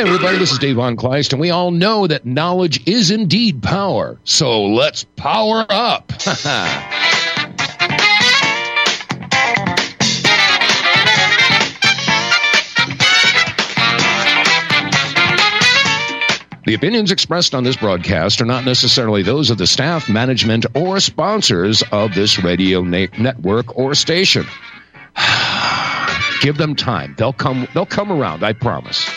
Hi, everybody. This is Dave vonKleist, and we all know that knowledge is indeed power. So let's power up. The opinions expressed on this broadcast are not necessarily those of the staff, management, or sponsors of this radio na- network or station. Give them time. They'll come they'll come around, I promise.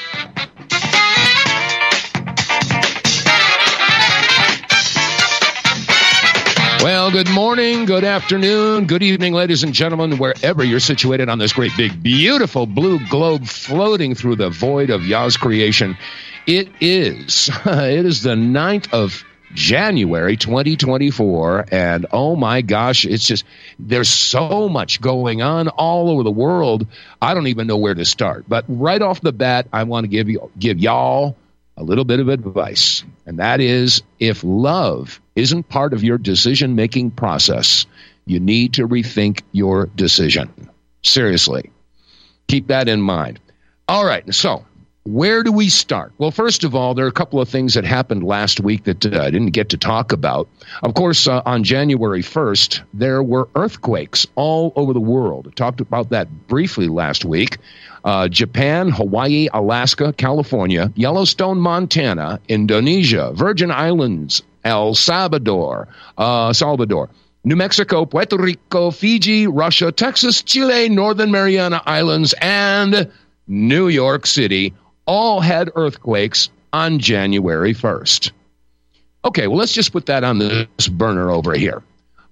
Well, good morning, good afternoon, good evening, ladies and gentlemen, wherever you're situated on this great, big, beautiful blue globe floating through the void of Yah's creation. It is. It is the 9th of January 2024. And oh my gosh, it's just, there's so much going on all over the world. I don't even know where to start. But right off the bat, I want to give you, give y'all a little bit of advice. And that is if love isn't part of your decision making process, you need to rethink your decision. Seriously. Keep that in mind. All right. So where do we start? Well, first of all, there are a couple of things that happened last week that uh, I didn't get to talk about. Of course, uh, on January 1st, there were earthquakes all over the world. I talked about that briefly last week. Uh, Japan, Hawaii, Alaska, California, Yellowstone, Montana, Indonesia, Virgin Islands, El Salvador, uh, Salvador, New Mexico, Puerto Rico, Fiji, Russia, Texas, Chile, Northern Mariana Islands, and New York City all had earthquakes on January 1st. Okay, well, let's just put that on this burner over here.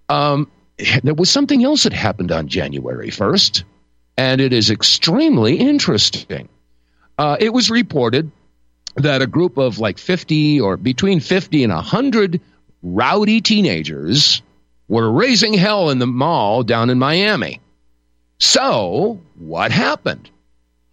Um, there was something else that happened on January 1st, and it is extremely interesting. Uh, it was reported that a group of like 50 or between 50 and 100 rowdy teenagers were raising hell in the mall down in Miami. So, what happened?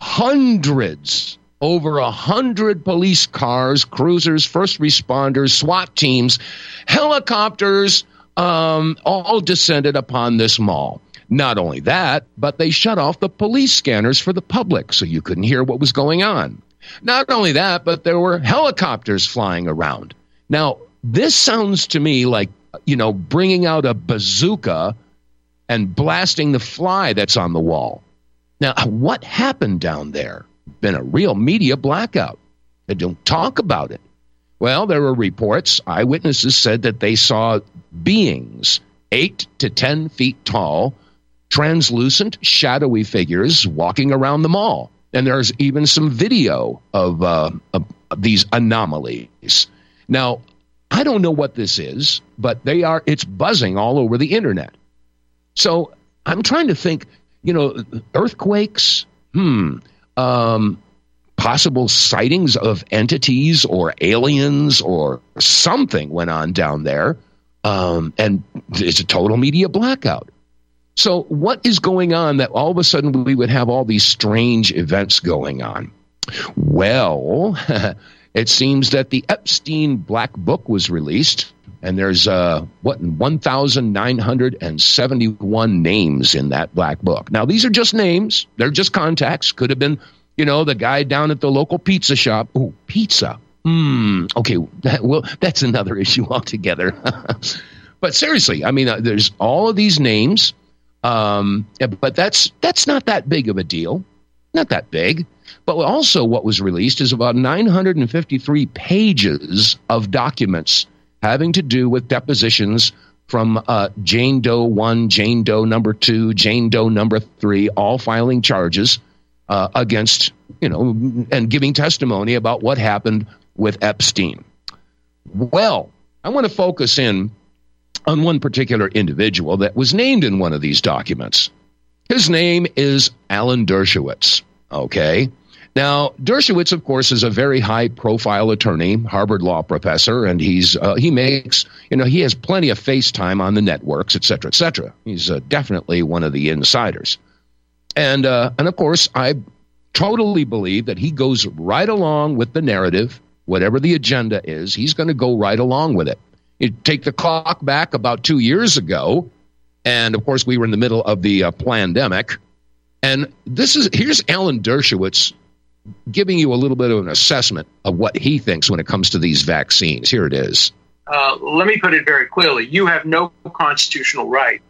Hundreds over a hundred police cars, cruisers, first responders, SWAT teams, helicopters, um, all descended upon this mall. Not only that, but they shut off the police scanners for the public so you couldn't hear what was going on. Not only that, but there were helicopters flying around. Now, this sounds to me like, you know, bringing out a bazooka and blasting the fly that's on the wall. Now, what happened down there? been a real media blackout. They don't talk about it. Well, there were reports. Eyewitnesses said that they saw beings eight to 10 feet tall, translucent, shadowy figures walking around the mall. And there's even some video of, uh, of these anomalies. Now, I don't know what this is, but they are, it's buzzing all over the internet. So I'm trying to think, you know, earthquakes, hmm, um, possible sightings of entities or aliens or something went on down there. Um, and it's a total media blackout. So, what is going on that all of a sudden we would have all these strange events going on? Well, it seems that the Epstein Black Book was released, and there's uh, what 1,971 names in that Black Book. Now, these are just names; they're just contacts. Could have been, you know, the guy down at the local pizza shop. Oh, pizza. Hmm. Okay. That, well, that's another issue altogether. but seriously, I mean, uh, there's all of these names, um, but that's that's not that big of a deal. Not that big. But also, what was released is about 953 pages of documents having to do with depositions from uh, Jane Doe 1, Jane Doe number 2, Jane Doe number 3, all filing charges uh, against, you know, and giving testimony about what happened with Epstein. Well, I want to focus in on one particular individual that was named in one of these documents. His name is Alan Dershowitz. Okay. Now, Dershowitz, of course, is a very high profile attorney, Harvard law professor, and he's uh, he makes, you know, he has plenty of face time on the networks, et cetera, et cetera. He's uh, definitely one of the insiders. And, uh, and of course, I totally believe that he goes right along with the narrative, whatever the agenda is, he's going to go right along with it. You take the clock back about two years ago, and of course, we were in the middle of the uh, pandemic. And this is here's Alan Dershowitz giving you a little bit of an assessment of what he thinks when it comes to these vaccines. Here it is. Uh, let me put it very clearly. You have no constitutional right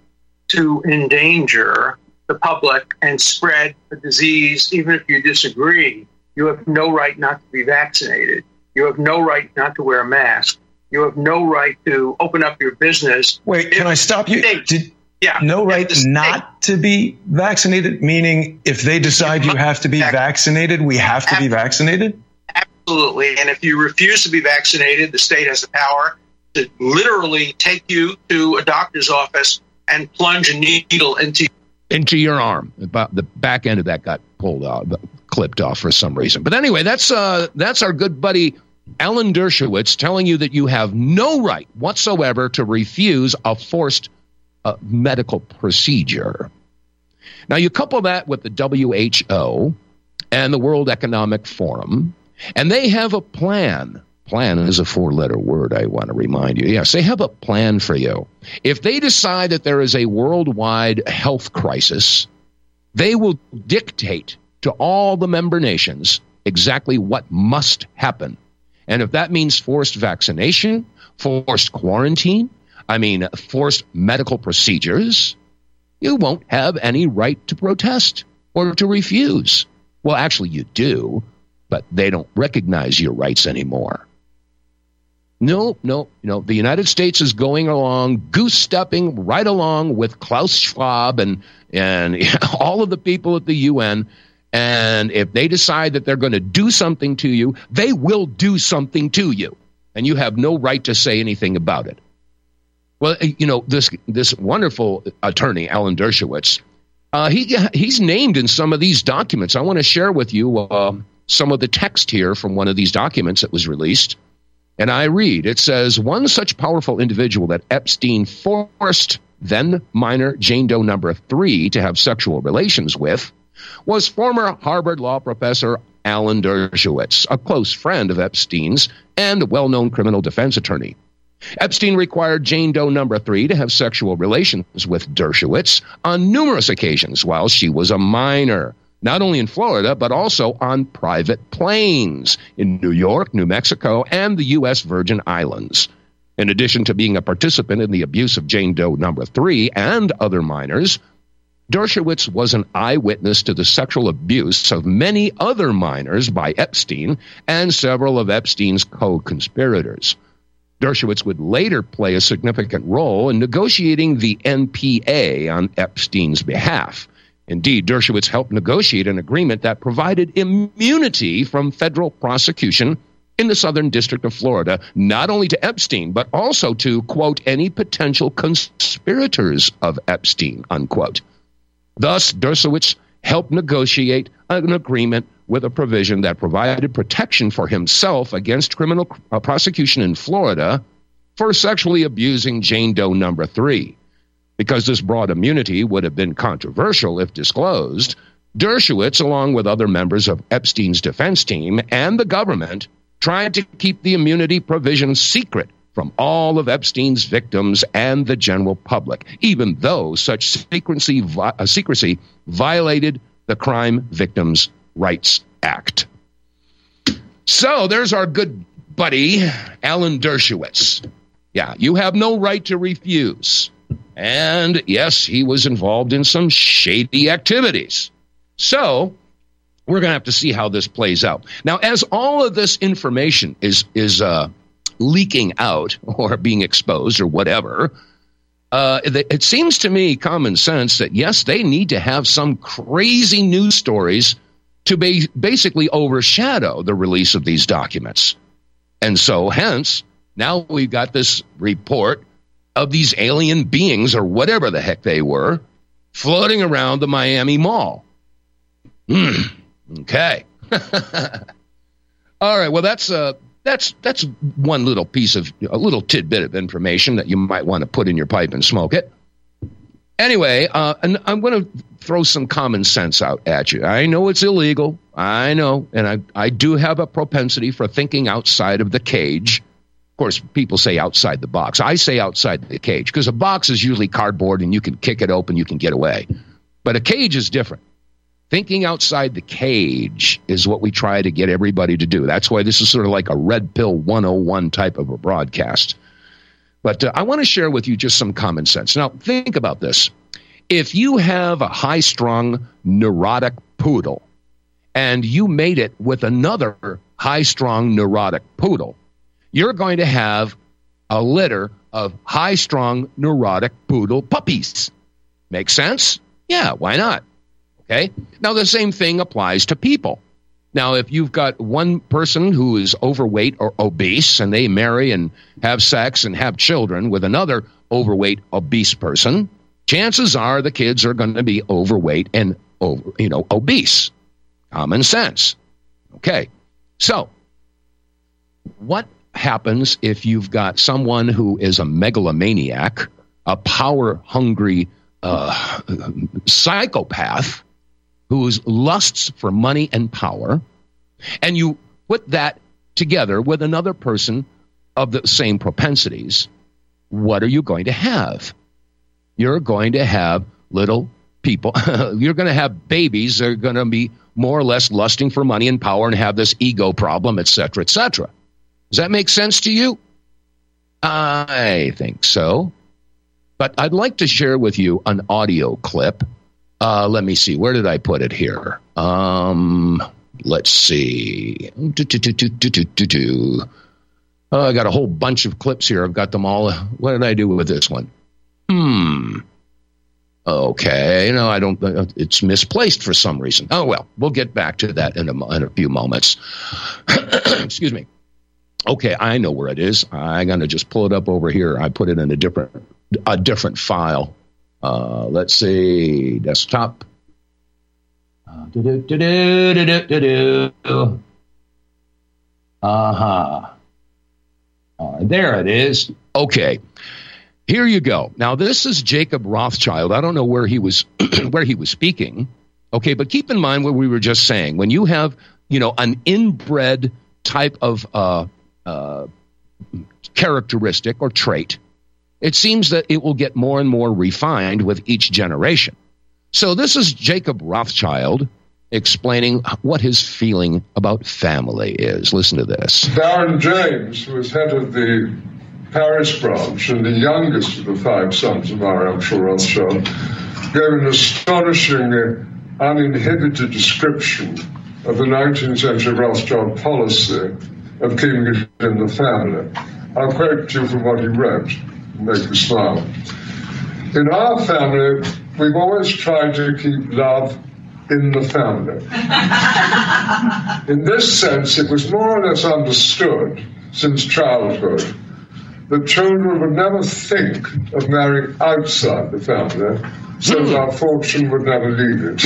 to endanger the public and spread the disease, even if you disagree. You have no right not to be vaccinated. You have no right not to wear a mask. You have no right to open up your business. Wait, can I stop you? Did, yeah. No right not to be vaccinated, meaning if they decide you have to be vaccinated, we have to be vaccinated? Absolutely. And if you refuse to be vaccinated, the state has the power to literally take you to a doctor's office and plunge a needle into into your arm. About the back end of that got pulled out, clipped off for some reason. But anyway, that's uh that's our good buddy Alan Dershowitz telling you that you have no right whatsoever to refuse a forced uh, medical procedure. Now, you couple that with the WHO and the World Economic Forum, and they have a plan. Plan is a four letter word, I want to remind you. Yes, they have a plan for you. If they decide that there is a worldwide health crisis, they will dictate to all the member nations exactly what must happen and if that means forced vaccination, forced quarantine, I mean, forced medical procedures, you won't have any right to protest or to refuse. Well, actually, you do, but they don't recognize your rights anymore. No, no, know, the United States is going along, goose stepping right along with Klaus Schwab and, and all of the people at the UN and if they decide that they're going to do something to you, they will do something to you. And you have no right to say anything about it. Well, you know, this, this wonderful attorney, Alan Dershowitz, uh, he, he's named in some of these documents. I want to share with you uh, some of the text here from one of these documents that was released. And I read it says, one such powerful individual that Epstein forced then minor Jane Doe number three to have sexual relations with was former Harvard law professor Alan Dershowitz, a close friend of Epstein's and a well known criminal defense attorney. Epstein required Jane Doe number three to have sexual relations with Dershowitz on numerous occasions while she was a minor, not only in Florida, but also on private planes in New York, New Mexico, and the U.S. Virgin Islands. In addition to being a participant in the abuse of Jane Doe number three and other minors, Dershowitz was an eyewitness to the sexual abuse of many other minors by Epstein and several of Epstein's co conspirators. Dershowitz would later play a significant role in negotiating the NPA on Epstein's behalf. Indeed, Dershowitz helped negotiate an agreement that provided immunity from federal prosecution in the Southern District of Florida, not only to Epstein, but also to, quote, any potential conspirators of Epstein, unquote. Thus, Dershowitz helped negotiate an agreement with a provision that provided protection for himself against criminal uh, prosecution in Florida for sexually abusing Jane Doe number three. Because this broad immunity would have been controversial if disclosed, Dershowitz, along with other members of Epstein's defense team and the government, tried to keep the immunity provision secret from all of Epstein's victims and the general public, even though such secrecy, uh, secrecy violated the Crime Victims' Rights Act. So there's our good buddy, Alan Dershowitz. Yeah, you have no right to refuse. And yes, he was involved in some shady activities. So we're going to have to see how this plays out. Now, as all of this information is is uh, leaking out or being exposed or whatever, uh, it seems to me common sense that yes, they need to have some crazy news stories to be basically overshadow the release of these documents. And so, hence, now we've got this report of these alien beings or whatever the heck they were floating around the Miami Mall. Hmm. Okay. All right. Well, that's uh, that's that's one little piece of a little tidbit of information that you might want to put in your pipe and smoke it. Anyway, uh, and I'm going to throw some common sense out at you. I know it's illegal. I know, and I I do have a propensity for thinking outside of the cage. Of course, people say outside the box. I say outside the cage because a box is usually cardboard and you can kick it open, you can get away. But a cage is different. Thinking outside the cage is what we try to get everybody to do. That's why this is sort of like a red pill 101 type of a broadcast. But uh, I want to share with you just some common sense. Now, think about this. If you have a high strung, neurotic poodle and you mate it with another high strung, neurotic poodle, you're going to have a litter of high strung, neurotic poodle puppies. Make sense? Yeah, why not? Okay. Now, the same thing applies to people. Now, if you've got one person who is overweight or obese and they marry and have sex and have children with another overweight, obese person, chances are the kids are going to be overweight and over, you know, obese. Common sense. Okay. So, what happens if you've got someone who is a megalomaniac, a power hungry uh, psychopath whose lusts for money and power, and you put that together with another person of the same propensities, what are you going to have? You're going to have little people. You're going to have babies that are going to be more or less lusting for money and power and have this ego problem, etc., etc. Does that make sense to you? I think so. But I'd like to share with you an audio clip uh, let me see. Where did I put it here? Um, let's see. Oh, I got a whole bunch of clips here. I've got them all. What did I do with this one? Hmm. Okay. No, I don't. Uh, it's misplaced for some reason. Oh well, we'll get back to that in a, in a few moments. Excuse me. Okay, I know where it is. I'm gonna just pull it up over here. I put it in a different a different file. Uh, let's see, desktop. Uh huh. Uh, there it is. Okay. Here you go. Now this is Jacob Rothschild. I don't know where he was where he was speaking. Okay, but keep in mind what we were just saying. When you have, you know, an inbred type of uh, uh, characteristic or trait, it seems that it will get more and more refined with each generation. So this is Jacob Rothschild explaining what his feeling about family is. Listen to this. Baron James, who was head of the Paris branch and the youngest of the five sons of Marshal Rothschild, gave an astonishingly uh, uninhibited description of the 19th century Rothschild policy of keeping it in the family. I'll quote you from what he wrote make you smile. In our family, we've always tried to keep love in the family. in this sense, it was more or less understood since childhood that children would never think of marrying outside the family, so that our fortune would never leave it.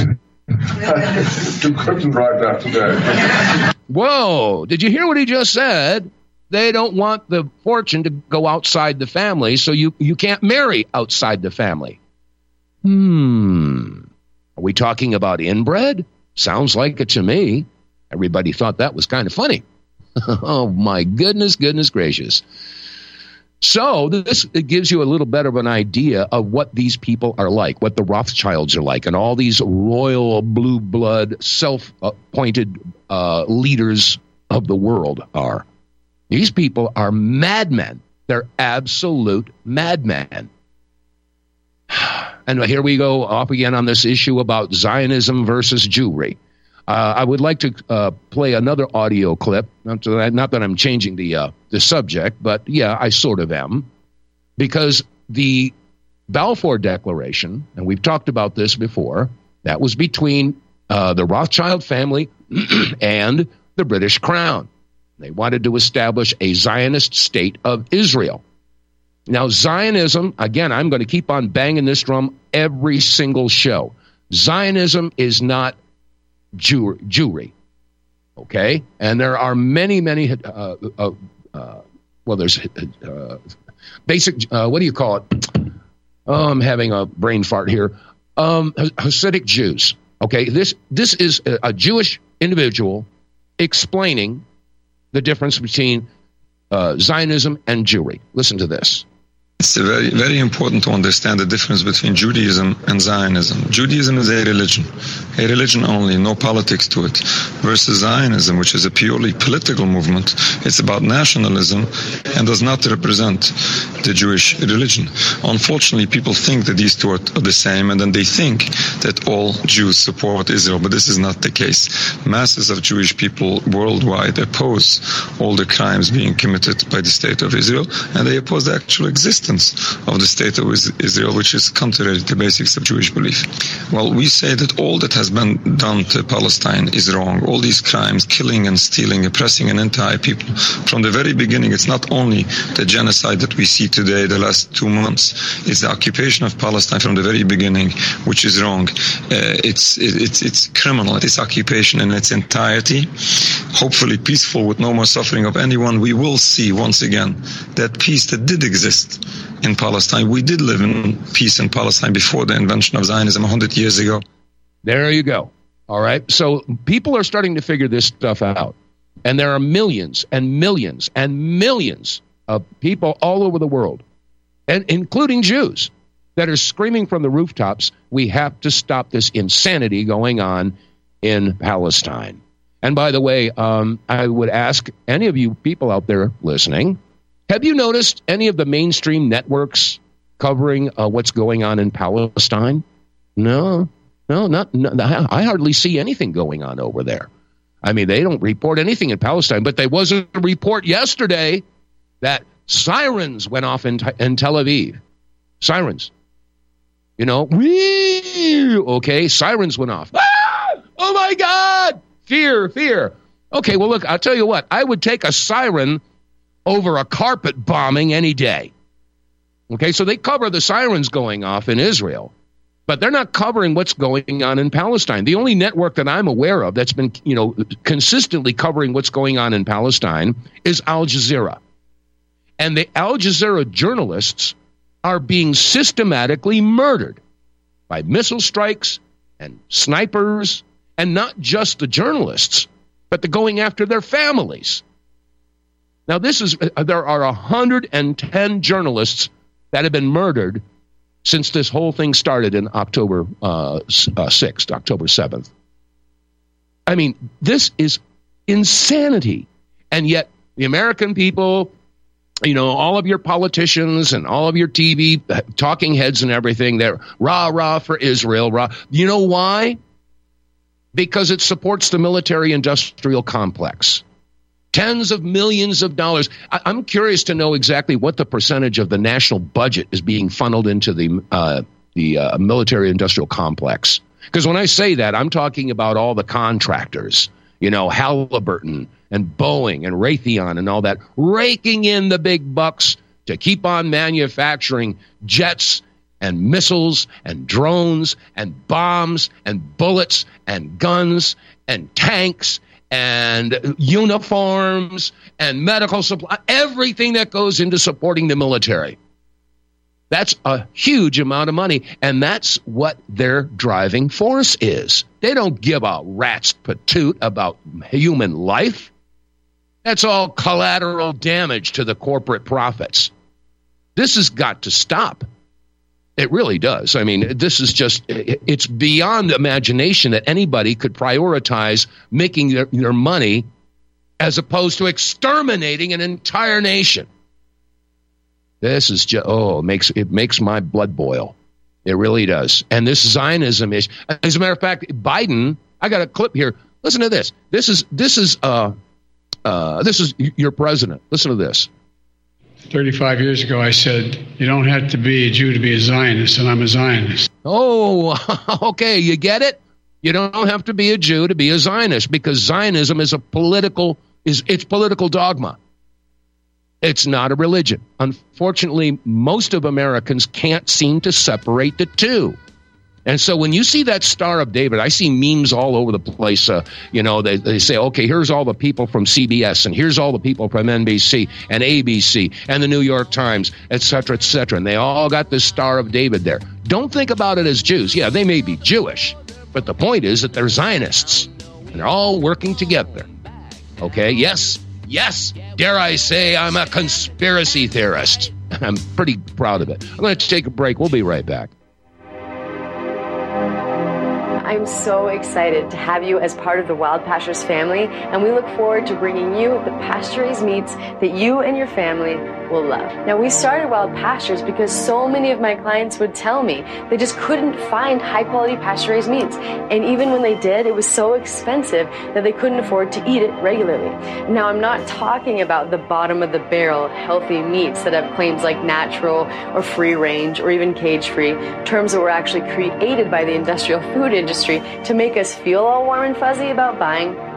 you couldn't write that today. Whoa, did you hear what he just said? They don't want the fortune to go outside the family, so you, you can't marry outside the family. Hmm. Are we talking about inbred? Sounds like it to me. Everybody thought that was kind of funny. oh my goodness, goodness gracious. So this gives you a little better of an idea of what these people are like, what the Rothschilds are like, and all these royal blue blood, self-appointed uh, leaders of the world are. These people are madmen. They're absolute madmen. And here we go off again on this issue about Zionism versus Jewry. Uh, I would like to uh, play another audio clip. Not that, not that I'm changing the uh, the subject, but yeah, I sort of am, because the Balfour Declaration, and we've talked about this before, that was between uh, the Rothschild family and the British Crown. They wanted to establish a Zionist state of Israel. Now, Zionism, again, I'm going to keep on banging this drum every single show. Zionism is not Jew- Jewry. Okay? And there are many, many, uh, uh, uh, well, there's uh, basic, uh, what do you call it? Oh, I'm having a brain fart here. Um, Hasidic Jews. Okay? This, this is a, a Jewish individual explaining the difference between uh, Zionism and Jewry. Listen to this. It's very, very important to understand the difference between Judaism and Zionism. Judaism is a religion, a religion only, no politics to it, versus Zionism, which is a purely political movement. It's about nationalism and does not represent the Jewish religion. Unfortunately, people think that these two are the same, and then they think that all Jews support Israel, but this is not the case. Masses of Jewish people worldwide oppose all the crimes being committed by the state of Israel, and they oppose the actual existence existence of the state of Israel, which is contrary to the basics of Jewish belief. Well, we say that all that has been done to Palestine is wrong. All these crimes, killing and stealing, oppressing an entire people. From the very beginning, it's not only the genocide that we see today, the last two months, it's the occupation of Palestine from the very beginning, which is wrong. Uh, it's, it's, it's criminal, it's occupation in its entirety. Hopefully peaceful with no more suffering of anyone. We will see once again that peace that did exist in Palestine. We did live in peace in Palestine before the invention of Zionism 100 years ago. There you go. All right. So people are starting to figure this stuff out. And there are millions and millions and millions of people all over the world, and including Jews, that are screaming from the rooftops, we have to stop this insanity going on in Palestine. And by the way, um, I would ask any of you people out there listening, have you noticed any of the mainstream networks covering uh, what's going on in Palestine? No, no, not. No, I hardly see anything going on over there. I mean, they don't report anything in Palestine, but there was a report yesterday that sirens went off in, in Tel Aviv. Sirens. You know, wee, okay, sirens went off. Ah! Oh my God! Fear, fear. Okay, well, look, I'll tell you what, I would take a siren over a carpet bombing any day. Okay, so they cover the sirens going off in Israel, but they're not covering what's going on in Palestine. The only network that I'm aware of that's been, you know, consistently covering what's going on in Palestine is Al Jazeera. And the Al Jazeera journalists are being systematically murdered by missile strikes and snipers, and not just the journalists, but they're going after their families. Now, this is uh, there are 110 journalists that have been murdered since this whole thing started in October uh, uh, 6th, October 7th. I mean, this is insanity. And yet, the American people, you know, all of your politicians and all of your TV uh, talking heads and everything, they're rah, rah for Israel, rah. You know why? Because it supports the military industrial complex tens of millions of dollars. I, am curious to know exactly what the percentage of the national budget is being funneled into the uh, the uh, military industrial complex. Because when I say that, I'm talking about all the contractors, you know, Halliburton and Boeing and Raytheon and all that, raking in the big bucks to keep on manufacturing jets and missiles and drones and bombs and bullets and guns and tanks and uniforms and medical supply, everything that goes into supporting the military. That's a huge amount of money, and that's what their driving force is. They don't give a rat's patoot about human life. That's all collateral damage to the corporate profits. This has got to stop. It really does. I mean, this is just, it's beyond imagination that anybody could prioritize making their, their money as opposed to exterminating an entire nation. This is just, oh, it makes, it makes my blood boil. It really does. And this Zionism is, as a matter of fact, Biden, I got a clip here. Listen to this. This is, this is, uh, uh, this is your president. Listen to this. 35 years ago, I said, You don't have to be a Jew to be a Zionist, and I'm a Zionist. Oh, okay. You get it? You don't have to be a Jew to be a Zionist because Zionism is a political is it's political dogma. It's not a religion. Unfortunately, most of Americans can't seem to separate the two. And so when you see that Star of David, I see memes all over the place. Uh, you know, they, they say, okay, here's all the people from CBS, and here's all the people from NBC and ABC and the New York Times, et cetera, et cetera. And they all got this Star of David there. Don't think about it as Jews. Yeah, they may be Jewish, but the point is that they're Zionists, and they're all working together. Okay, yes, yes, dare I say I'm a conspiracy theorist. I'm pretty proud of it. I'm going to take a break. We'll be right back. I'm so excited to have you as part of the Wild Pastures family, and we look forward to bringing you the pasture meats that you and your family will love. Now, we started Wild Pastures because so many of my clients would tell me they just couldn't find high quality pasture meats. And even when they did, it was so expensive that they couldn't afford to eat it regularly. Now, I'm not talking about the bottom of the barrel healthy meats that have claims like natural or free range or even cage free, terms that were actually created by the industrial food industry to make us feel all warm and fuzzy about buying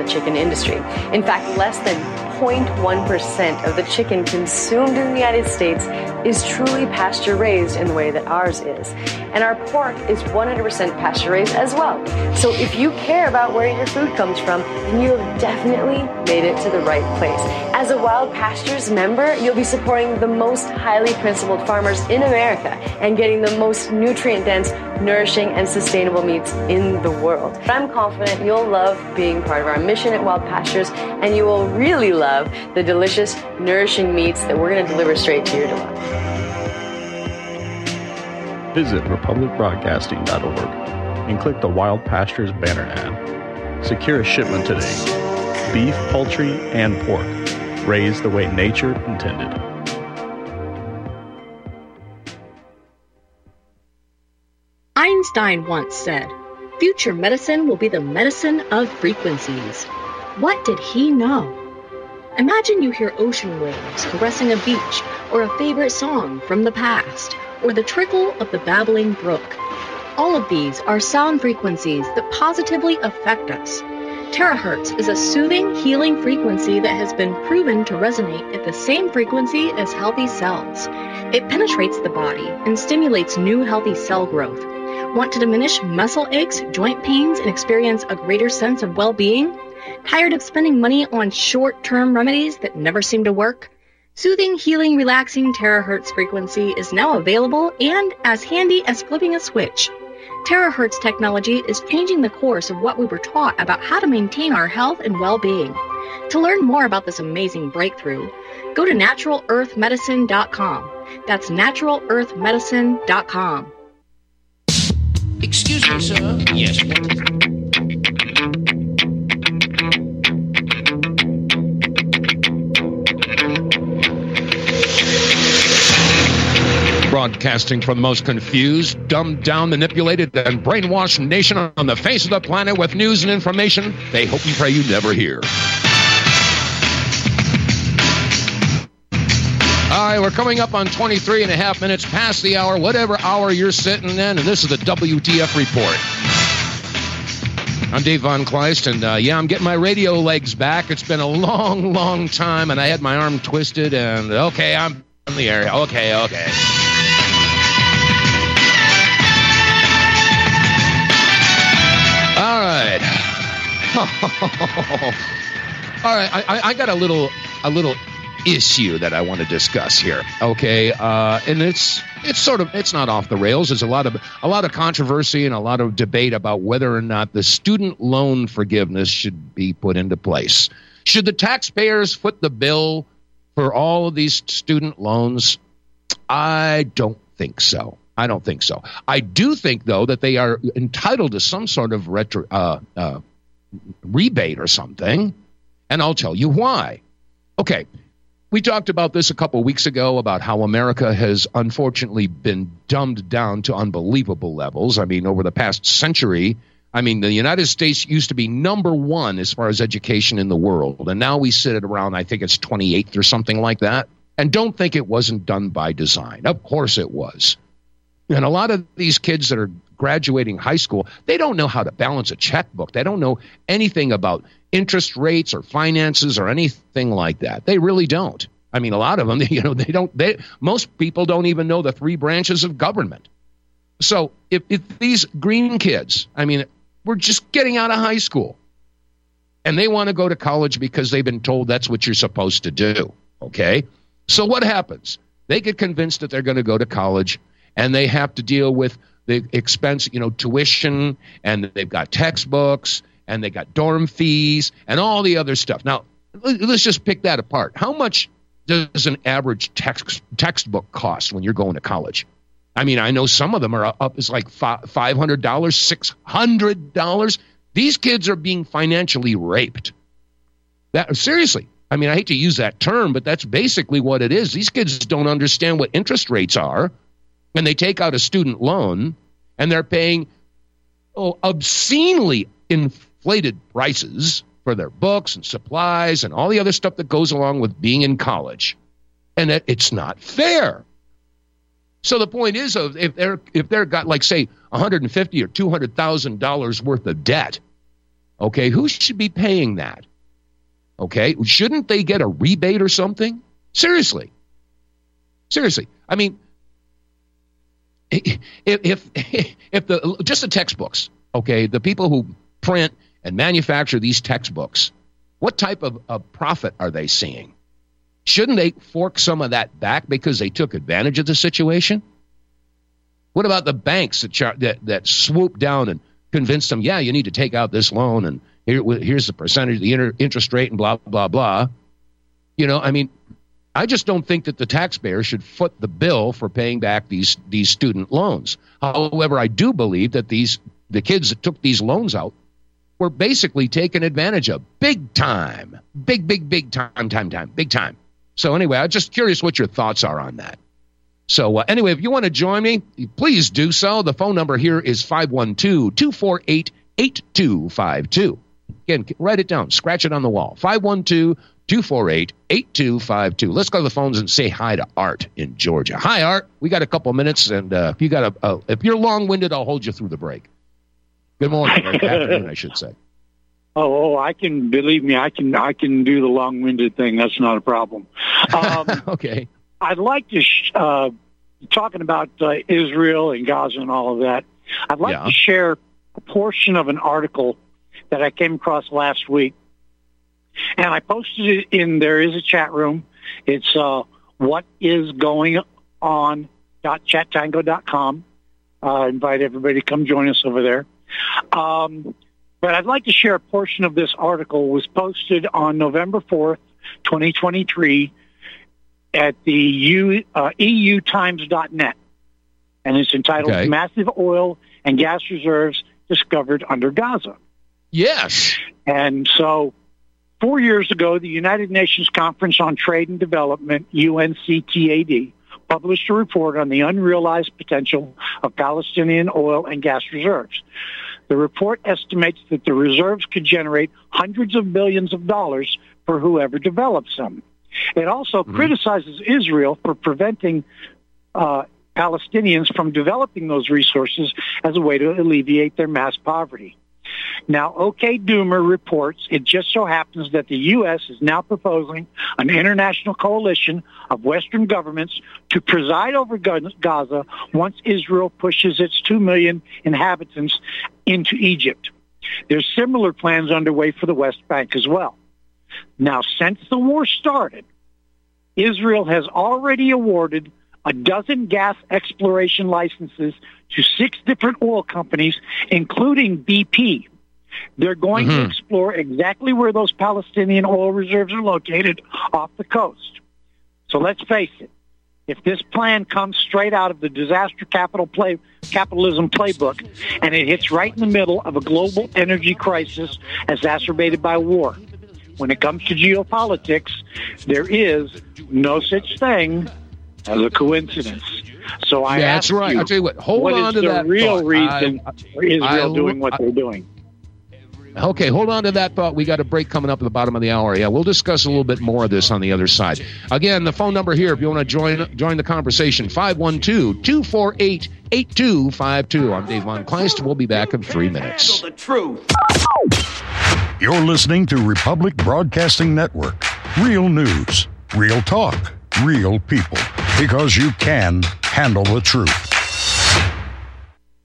the chicken industry. In fact, less than 0.1% of the chicken consumed in the United States is truly pasture raised in the way that ours is. And our pork is 100% pasture raised as well. So if you care about where your food comes from, then you have definitely made it to the right place. As a Wild Pastures member, you'll be supporting the most highly principled farmers in America and getting the most nutrient dense, nourishing, and sustainable meats in the world. I'm confident you'll love being part of our mission at Wild Pastures and you will really love the delicious, nourishing meats that we're going to deliver straight to your door. Visit republicbroadcasting.org and click the Wild Pastures banner ad. Secure a shipment today. Beef, poultry, and pork, raised the way nature intended. Einstein once said, Future medicine will be the medicine of frequencies. What did he know? Imagine you hear ocean waves caressing a beach, or a favorite song from the past, or the trickle of the babbling brook. All of these are sound frequencies that positively affect us. Terahertz is a soothing, healing frequency that has been proven to resonate at the same frequency as healthy cells. It penetrates the body and stimulates new healthy cell growth. Want to diminish muscle aches, joint pains, and experience a greater sense of well being? Tired of spending money on short term remedies that never seem to work? Soothing, healing, relaxing terahertz frequency is now available and as handy as flipping a switch. Terahertz technology is changing the course of what we were taught about how to maintain our health and well being. To learn more about this amazing breakthrough, go to naturalearthmedicine.com. That's naturalearthmedicine.com. Excuse me, sir. Yes. Broadcasting from the most confused, dumbed down, manipulated, and brainwashed nation on the face of the planet with news and information they hope and pray you never hear. All right, we're coming up on 23 and a half minutes past the hour, whatever hour you're sitting in, and this is the WTF Report. I'm Dave vonKleist, and uh, yeah, I'm getting my radio legs back. It's been a long, long time, and I had my arm twisted, and okay, I'm in the area. Okay, okay. All right, I, I got a little a little issue that I want to discuss here. Okay, uh, and it's it's sort of it's not off the rails. There's a lot of a lot of controversy and a lot of debate about whether or not the student loan forgiveness should be put into place. Should the taxpayers foot the bill for all of these student loans? I don't think so. I don't think so. I do think, though, that they are entitled to some sort of retro, uh, uh, rebate or something, and I'll tell you why. Okay, we talked about this a couple weeks ago about how America has unfortunately been dumbed down to unbelievable levels. I mean, over the past century, I mean, the United States used to be number one as far as education in the world, and now we sit at around, I think it's 28th or something like that. And don't think it wasn't done by design. Of course it was. And a lot of these kids that are graduating high school, they don't know how to balance a checkbook. They don't know anything about interest rates or finances or anything like that. They really don't. I mean, a lot of them, you know, they don't. They most people don't even know the three branches of government. So if, if these green kids, I mean, we're just getting out of high school, and they want to go to college because they've been told that's what you're supposed to do. Okay, so what happens? They get convinced that they're going to go to college, and they have to deal with the expense, you know, tuition, and they've got textbooks, and they got dorm fees, and all the other stuff. Now, let's just pick that apart. How much does an average text textbook cost when you're going to college? I mean, I know some of them are up as like five hundred dollars, six hundred dollars. These kids are being financially raped. That seriously. I mean, I hate to use that term, but that's basically what it is. These kids don't understand what interest rates are, and they take out a student loan, and they're paying oh, obscenely inflated prices for their books and supplies and all the other stuff that goes along with being in college. And it, it's not fair. So the point is, if they're if they're got like say 150 or 200 thousand dollars worth of debt, okay, who should be paying that? Okay, shouldn't they get a rebate or something? Seriously, seriously. I mean, if if if the just the textbooks, okay, the people who print and manufacture these textbooks, what type of, of profit are they seeing? Shouldn't they fork some of that back because they took advantage of the situation? What about the banks that, char- that, that swoop down and convince them, yeah, you need to take out this loan and here, here's the percentage, the inter- interest rate, and blah, blah, blah. You know, I mean, I just don't think that the taxpayer should foot the bill for paying back these, these student loans. However, I do believe that these the kids that took these loans out were basically taken advantage of big time. Big, big, big time, time, time, big time. So, anyway, I'm just curious what your thoughts are on that. So, uh, anyway, if you want to join me, please do so. The phone number here is 512 248 8252. Again, write it down, scratch it on the wall 512 248 8252. Let's go to the phones and say hi to Art in Georgia. Hi, Art. We got a couple minutes, and uh, if you got a, a if you're long winded, I'll hold you through the break. Good morning, or afternoon, I should say. Oh, oh, I can believe me. I can I can do the long-winded thing. That's not a problem. Um, okay. I'd like to sh- uh, talking about uh, Israel and Gaza and all of that. I'd like yeah. to share a portion of an article that I came across last week, and I posted it in. There is a chat room. It's uh, what is going on. chatango.com. Uh, invite everybody to come join us over there. Um, but I'd like to share a portion of this article was posted on November 4th, 2023 at the U, uh, EUTimes.net. And it's entitled okay. Massive Oil and Gas Reserves Discovered Under Gaza. Yes. And so four years ago, the United Nations Conference on Trade and Development, UNCTAD, published a report on the unrealized potential of Palestinian oil and gas reserves. The report estimates that the reserves could generate hundreds of billions of dollars for whoever develops them. It also mm-hmm. criticizes Israel for preventing uh, Palestinians from developing those resources as a way to alleviate their mass poverty. Now, OK Doomer reports it just so happens that the U.S. is now proposing an international coalition of Western governments to preside over Gaza once Israel pushes its 2 million inhabitants into Egypt. There's similar plans underway for the West Bank as well. Now, since the war started, Israel has already awarded a dozen gas exploration licenses to six different oil companies, including BP. They're going mm-hmm. to explore exactly where those Palestinian oil reserves are located off the coast. So let's face it. If this plan comes straight out of the disaster capital play, capitalism playbook and it hits right in the middle of a global energy crisis exacerbated by war, when it comes to geopolitics, there is no such thing as a coincidence. So I yeah, that's right. You, I'll tell you what. Hold what on to that. real thought. reason I, for Israel I, doing what I, they're doing? Okay, hold on to that thought. We got a break coming up at the bottom of the hour. Yeah, we'll discuss a little bit more of this on the other side. Again, the phone number here, if you want to join join the conversation, 512-248-8252. I'm Dave vonKleist. We'll be back in three minutes. The truth. You're listening to Republic Broadcasting Network. Real news. Real talk, real people. Because you can handle the truth.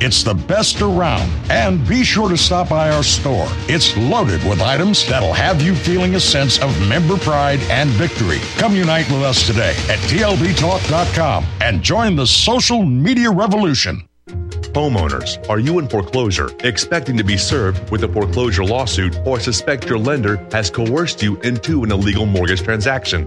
it's the best around. And be sure to stop by our store. It's loaded with items that'll have you feeling a sense of member pride and victory. Come unite with us today at TLBTalk.com and join the social media revolution. Homeowners, are you in foreclosure, expecting to be served with a foreclosure lawsuit, or suspect your lender has coerced you into an illegal mortgage transaction?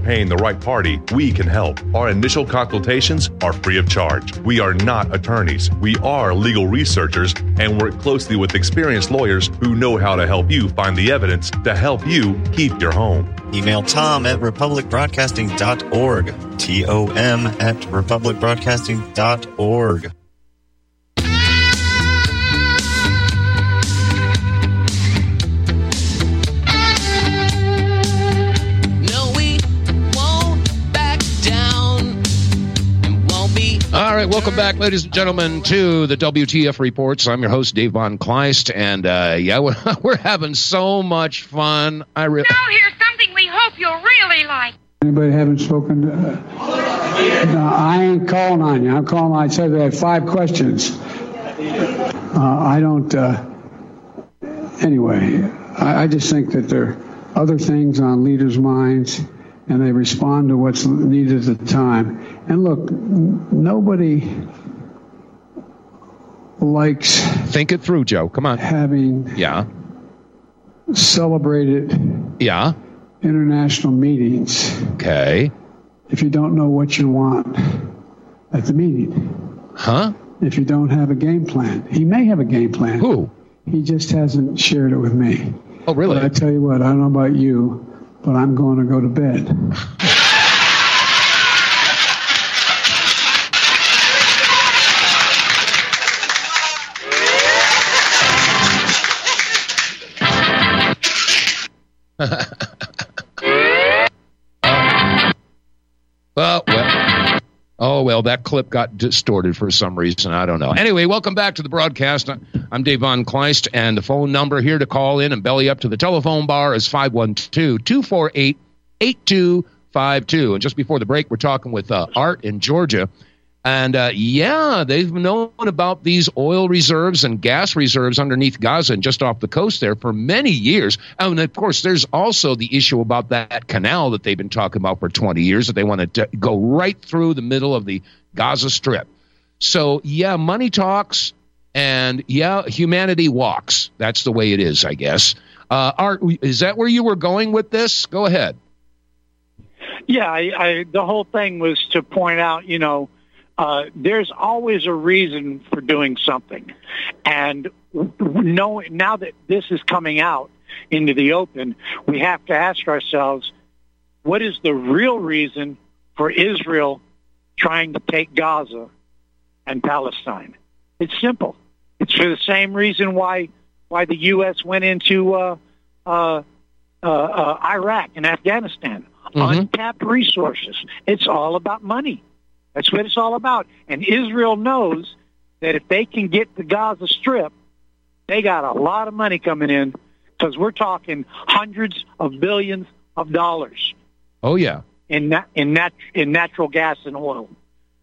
paying the right party, we can help. Our initial consultations are free of charge. We are not attorneys. We are legal researchers and work closely with experienced lawyers who know how to help you find the evidence to help you keep your home. Email Tom at republicbroadcasting.org. T O M at republicbroadcasting.org. All right, welcome back, ladies and gentlemen, to the WTF reports. I'm your host, Dave vonKleist, and uh, yeah, we're, we're having so much fun. I really now here's something we hope you'll really like. Anybody haven't spoken? To, uh, no, I ain't calling on you. I'm calling. I said they had five questions. Uh, I don't. Uh, anyway, I, I just think that there are other things on leaders' minds and they respond to what's needed at the time. And look, nobody likes think it through, Joe. Come on, having yeah celebrated yeah international meetings. Okay, if you don't know what you want at the meeting, huh? If you don't have a game plan, he may have a game plan. Who? He just hasn't shared it with me. Oh, really? But I tell you what, I don't know about you but I'm going to go to bed. well, well, oh well, that clip got distorted for some reason. I don't know. Anyway, welcome back to the broadcast. I'm Dave vonKleist, and the phone number here to call in and belly up to the telephone bar is 512 248 8252. And just before the break, we're talking with uh, Art in Georgia. And uh, yeah, they've known about these oil reserves and gas reserves underneath Gaza and just off the coast there for many years. And of course, there's also the issue about that canal that they've been talking about for 20 years that they want to go right through the middle of the Gaza Strip. So, yeah, money talks and yeah, humanity walks. That's the way it is, I guess. Uh, Art, is that where you were going with this? Go ahead. Yeah, I, I, the whole thing was to point out, you know, uh, there's always a reason for doing something. And now that this is coming out into the open, we have to ask ourselves, what is the real reason for Israel trying to take Gaza and Palestine? It's simple. It's for the same reason why why the U.S. went into uh, uh, uh, uh, Iraq and Afghanistan. Mm-hmm. Untapped resources. It's all about money. That's what it's all about. And Israel knows that if they can get the Gaza Strip, they got a lot of money coming in because we're talking hundreds of billions of dollars. Oh yeah, in nat- in nat- in natural gas and oil.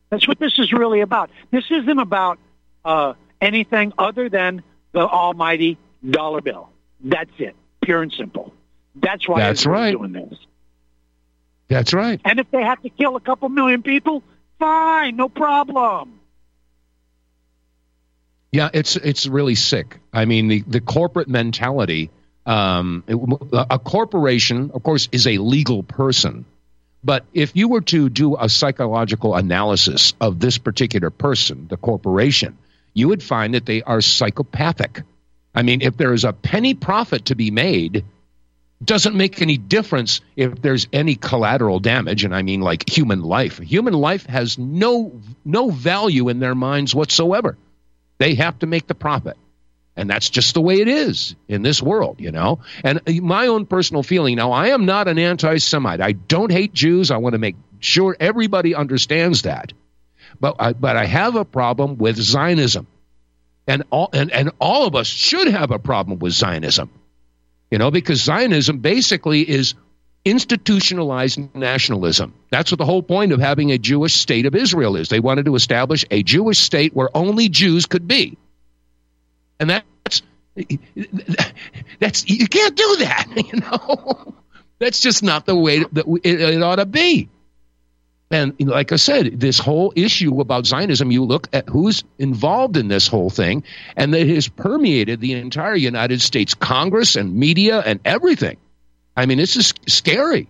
That's what this is really about. This isn't about uh, anything other than the almighty dollar bill. That's it, pure and simple. That's why That's Israel's right. doing this. That's right. And if they have to kill a couple million people, fine, no problem. Yeah, it's it's really sick. I mean, the the corporate mentality. Um, a corporation, of course, is a legal person. But if you were to do a psychological analysis of this particular person, the corporation, you would find that they are psychopathic. I mean, if there is a penny profit to be made, doesn't make any difference if there's any collateral damage and i mean like human life. Human life has no no value in their minds whatsoever. They have to make the profit. And that's just the way it is in this world you know? And my own personal feeling now i am not an anti-semite. I don't hate jews. I want to make sure everybody understands that. But I, but i have a problem with zionism. And all and, and all of us should have a problem with zionism you know, because Zionism basically is institutionalized nationalism. That's what the whole point of having a Jewish state of Israel is. They wanted to establish a Jewish state where only Jews could be. And that's that's you can't do that, you know. That's just not the way that it, it ought to be. And like I said, this whole issue about Zionism, you look at who's involved in this whole thing, and that has permeated the entire United States Congress and media and everything. I mean, this is scary.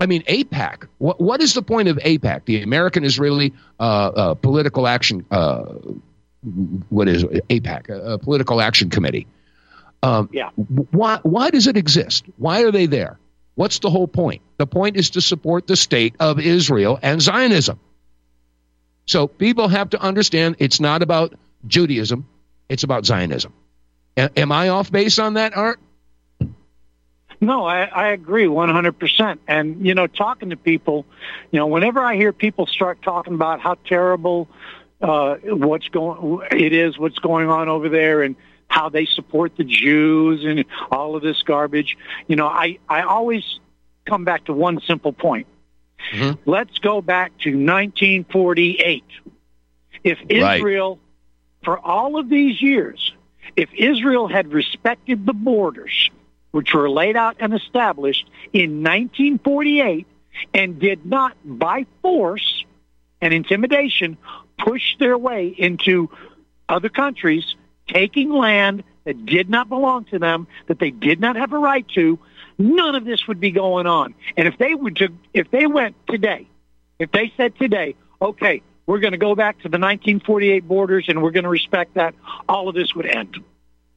I mean, AIPAC. What, what is the point of AIPAC, the American Israeli uh, uh, Political Action? Uh, what is it? AIPAC, a Political Action Committee? Um, yeah. Why? Why does it exist? Why are they there? What's the whole point? The point is to support the state of Israel and Zionism. So people have to understand it's not about Judaism, it's about Zionism. A- am I off base on that, Art? No, I, I agree 100%. And, you know, talking to people, you know, whenever I hear people start talking about how terrible uh, what's going, it is, what's going on over there and how they support the Jews and all of this garbage. You know, I, I always come back to one simple point. Mm-hmm. Let's go back to 1948. If Israel, right. for all of these years, if Israel had respected the borders, which were laid out and established in 1948, and did not, by force and intimidation, push their way into other countries taking land that did not belong to them, that they did not have a right to, none of this would be going on. And if they would, to, if they went today, if they said today, okay, we're going to go back to the 1948 borders and we're going to respect that, all of this would end.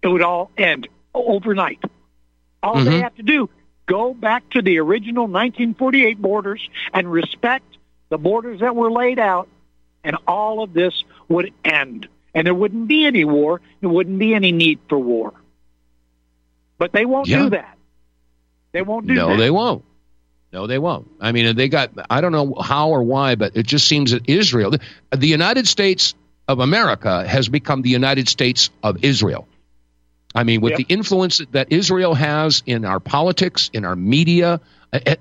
It would all end overnight. All mm-hmm. they have to do, go back to the original 1948 borders and respect the borders that were laid out, and all of this would end and there wouldn't be any war. There wouldn't be any need for war. But they won't yeah. do that. They won't do no, that. No, they won't. No, they won't. I mean, they got, I don't know how or why, but it just seems that Israel, the United States of America has become the United States of Israel. I mean, with the influence that Israel has in our politics, in our media,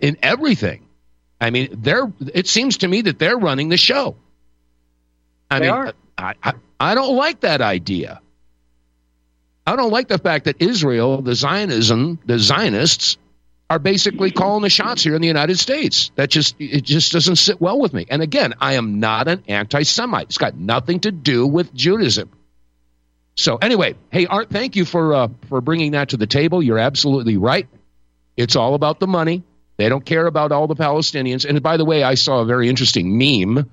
in everything. I mean, they're, it seems to me that they're running the show. I they mean, are. I, I, don't like that idea. I don't like the fact that Israel, the Zionism, the Zionists, are basically calling the shots here in the United States. That just it just doesn't sit well with me. And again, I am not an anti-Semite. It's got nothing to do with Judaism. So anyway, hey Art, thank you for uh, for bringing that to the table. You're absolutely right. It's all about the money. They don't care about all the Palestinians. And by the way, I saw a very interesting meme.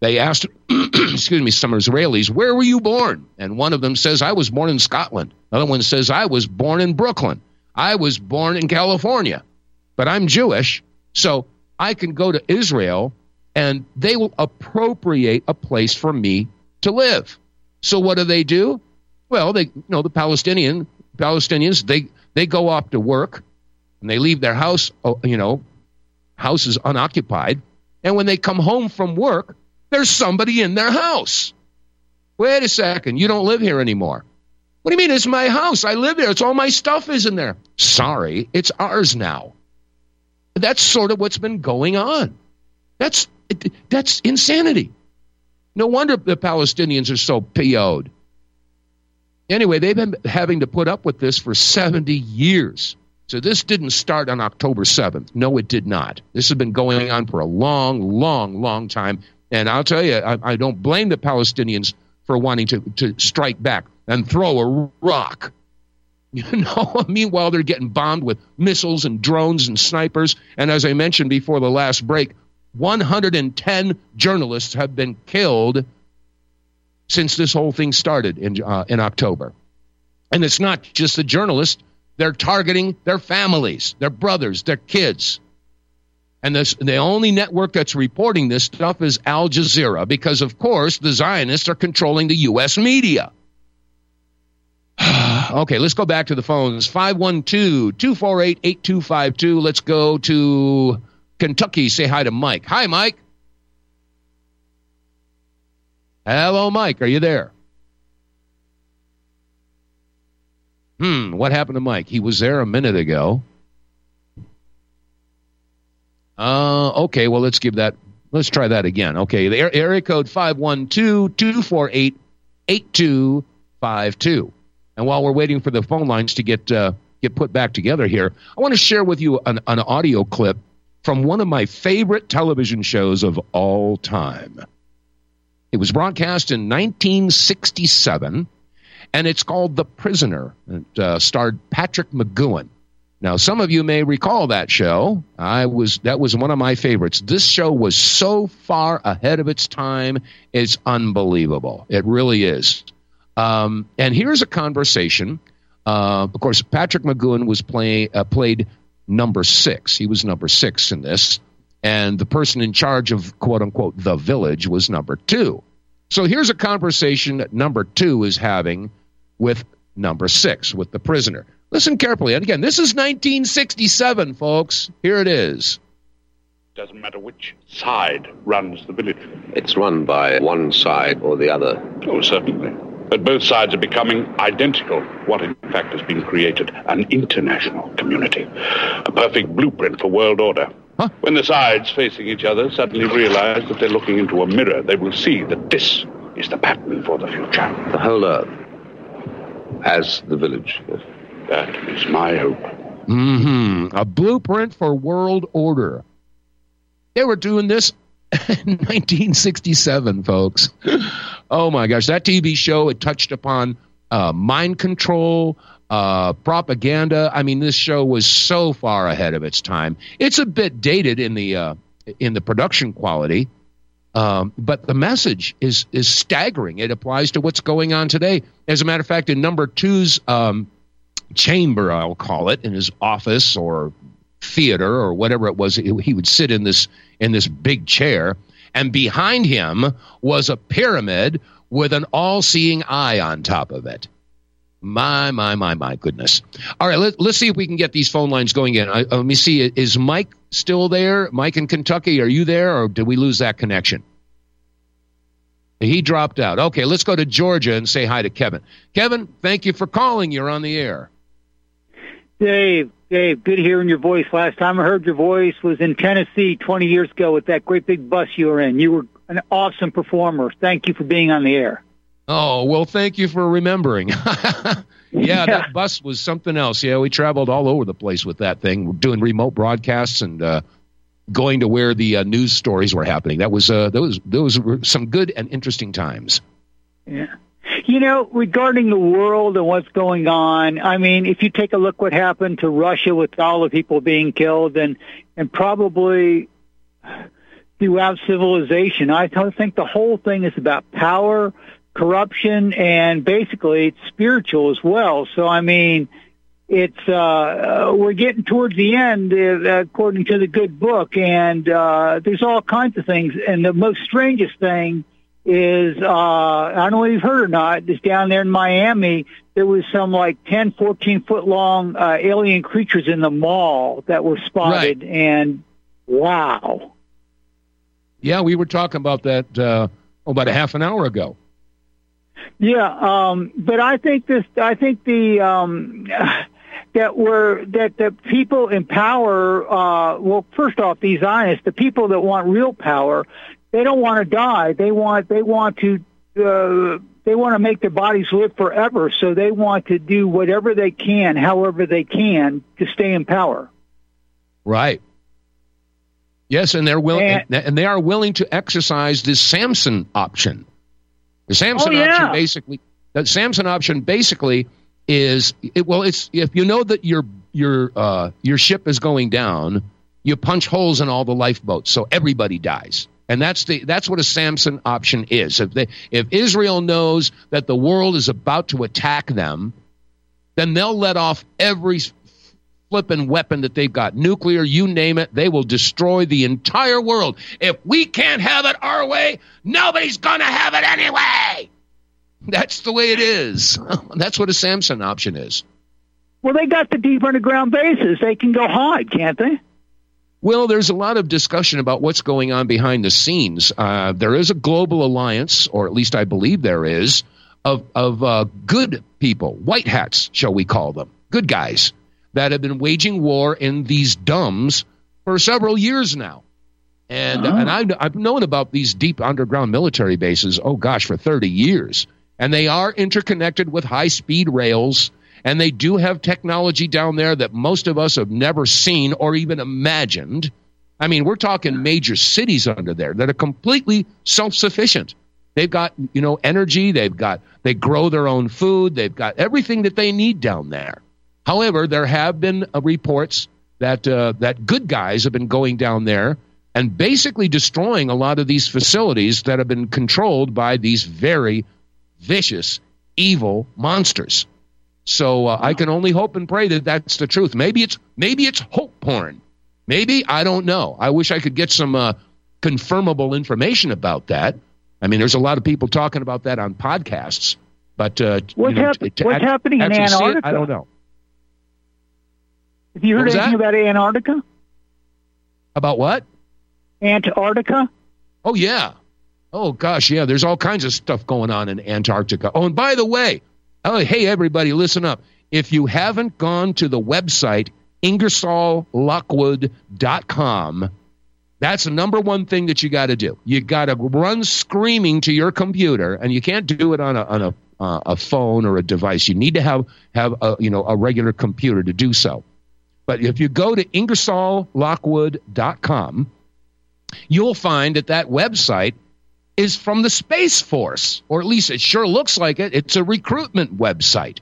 They asked, excuse me, some Israelis, where were you born? And one of them says, I was born in Scotland. Another one says, I was born in Brooklyn. I was born in California, but I'm Jewish, so I can go to Israel and they will appropriate a place for me to live. So what do they do? Well, they you know the Palestinian Palestinians they they go off to work and they leave their house oh, you know houses unoccupied and when they come home from work there's somebody in their house. Wait a second, you don't live here anymore. What do you mean? It's my house. I live there. It's all my stuff is in there. Sorry, it's ours now. That's sort of what's been going on. That's that's insanity. No wonder the Palestinians are so PO'd. Anyway, they've been having to put up with this for 70 years. So this didn't start on October 7th. No, it did not. This has been going on for a long, long, long time. And I'll tell you, I, I don't blame the Palestinians for wanting to, to strike back and throw a rock. You know, meanwhile, they're getting bombed with missiles and drones and snipers. And as I mentioned before the last break, 110 journalists have been killed since this whole thing started in, uh, in October. And it's not just the journalists, they're targeting their families, their brothers, their kids. And this, the only network that's reporting this stuff is Al Jazeera because, of course, the Zionists are controlling the U.S. media. okay, let's go back to the phones. 512 248 8252. Let's go to Kentucky. Say hi to Mike. Hi, Mike. Hello, Mike. Are you there? Hmm, what happened to Mike? He was there a minute ago. Uh, okay, well, let's give that, let's try that again. Okay, the area code 512 248 8252. And while we're waiting for the phone lines to get uh, get put back together here, I want to share with you an, an audio clip from one of my favorite television shows of all time. It was broadcast in 1967, and it's called The Prisoner. It uh, starred Patrick McGoohan. Now, some of you may recall that show. I was that was one of my favorites. This show was so far ahead of its time; it's unbelievable. It really is. Um, and here's a conversation. Uh, of course, Patrick McGoohan was uh, played number six. He was number six in this, and the person in charge of quote unquote the village was number two. So here's a conversation that number two is having with number six, with the prisoner. Listen carefully. And again, this is 1967, folks. Here it is. Doesn't matter which side runs the village. It's run by one side or the other. Oh, certainly. But both sides are becoming identical. What, in fact, has been created? An international community. A perfect blueprint for world order. Huh? When the sides facing each other suddenly realize that they're looking into a mirror, they will see that this is the pattern for the future. The whole Earth as the village. That is my hope. Mm-hmm. A blueprint for world order. They were doing this in 1967, folks. Oh my gosh, that TV show it touched upon uh, mind control, uh, propaganda. I mean, this show was so far ahead of its time. It's a bit dated in the uh, in the production quality, um, but the message is is staggering. It applies to what's going on today. As a matter of fact, in number two's um, chamber, I'll call it, in his office or theater or whatever it was, he would sit in this in this big chair, and behind him was a pyramid with an all-seeing eye on top of it. My, my, my, my goodness. All right, let, us see if we can get these phone lines going again. I, uh, let me see. Is Mike still there? Mike in Kentucky, are you there, or did we lose that connection? He dropped out. Okay, let's go to Georgia and say hi to Kevin. Kevin, thank you for calling. You're on the air. Dave, Dave, good hearing your voice. Last time I heard your voice was in Tennessee 20 years ago with that great big bus you were in. You were an awesome performer. Thank you for being on the air. Oh, well, thank you for remembering. yeah, yeah, that bus was something else. Yeah, we traveled all over the place with that thing, doing remote broadcasts and uh, going to where the uh, news stories were happening. That was uh, those those were some good and interesting times. Yeah. You know, regarding the world and what's going on, I mean, if you take a look what happened to Russia with all the people being killed and and probably throughout civilization, I think the whole thing is about power, corruption, and basically it's spiritual as well. So I mean, it's uh, uh, we're getting towards the end uh, according to the good book, and uh, there's all kinds of things. And the most strangest thing is uh, I don't know if you've heard or not. Is down there in Miami, there was some like 10, 14 foot long uh, alien creatures in the mall that were spotted, right. and wow. Yeah, we were talking about that uh, about a half an hour ago. Yeah, um, but I think this. I think the um, that were that the people in power. Uh, well, first off, these Zionists, the people that want real power, they don't want to die. They want they want to. Uh, they want to make their bodies live forever, so they want to do whatever they can, however they can, to stay in power. Right. Yes, and they're willing, and, and, they are willing to exercise this Samson option. The Samson oh, yeah. option basically, the Samson option basically is it, well, it's if you know that your your uh, your ship is going down, you punch holes in all the lifeboats so everybody dies. And that's the that's what a Samson option is. If they if Israel knows that the world is about to attack them, then they'll let off every flipping weapon that they've got, nuclear, you name it, they will destroy the entire world. If we can't have it our way, nobody's going to have it anyway. That's the way it is. That's what a Samson option is. Well, they got the deep underground bases. They can go hide, can't they? Well, there's a lot of discussion about what's going on behind the scenes. Uh, there is a global alliance, or at least I believe there is, of, of uh, good people, white hats, shall we call them, good guys that have been waging war in these DUMBs for several years now. And, uh-huh. and I've, I've known about these deep underground military bases, oh gosh, for 30 years. And they are interconnected with high speed rails. And they do have technology down there that most of us have never seen or even imagined. I mean, we're talking major cities under there that are completely self sufficient. They've got, you know, energy. They've got, they grow their own food. They've got everything that they need down there. However, there have been uh, reports that uh, that good guys have been going down there and basically destroying a lot of these facilities that have been controlled by these very vicious, evil monsters. So uh, I can only hope and pray that that's the truth. Maybe it's maybe it's hope porn. Maybe I don't know. I wish I could get some uh, confirmable information about that. I mean, there's a lot of people talking about that on podcasts, but uh, what's, you know, hap- what's happening in Antarctica? It, I don't know. Have you heard anything that? about Antarctica? About what? Antarctica. Oh yeah. Oh gosh, yeah. There's all kinds of stuff going on in Antarctica. Oh, and by the way, oh hey everybody, listen up. If you haven't gone to the website ingersolllockwood.com, that's the number one thing that you got to do. You got to run screaming to your computer, and you can't do it on a on a uh, a phone or a device. You need to have have a you know a regular computer to do so. But if you go to ingersolllockwood.com, you'll find that that website is from the Space Force, or at least it sure looks like it. It's a recruitment website.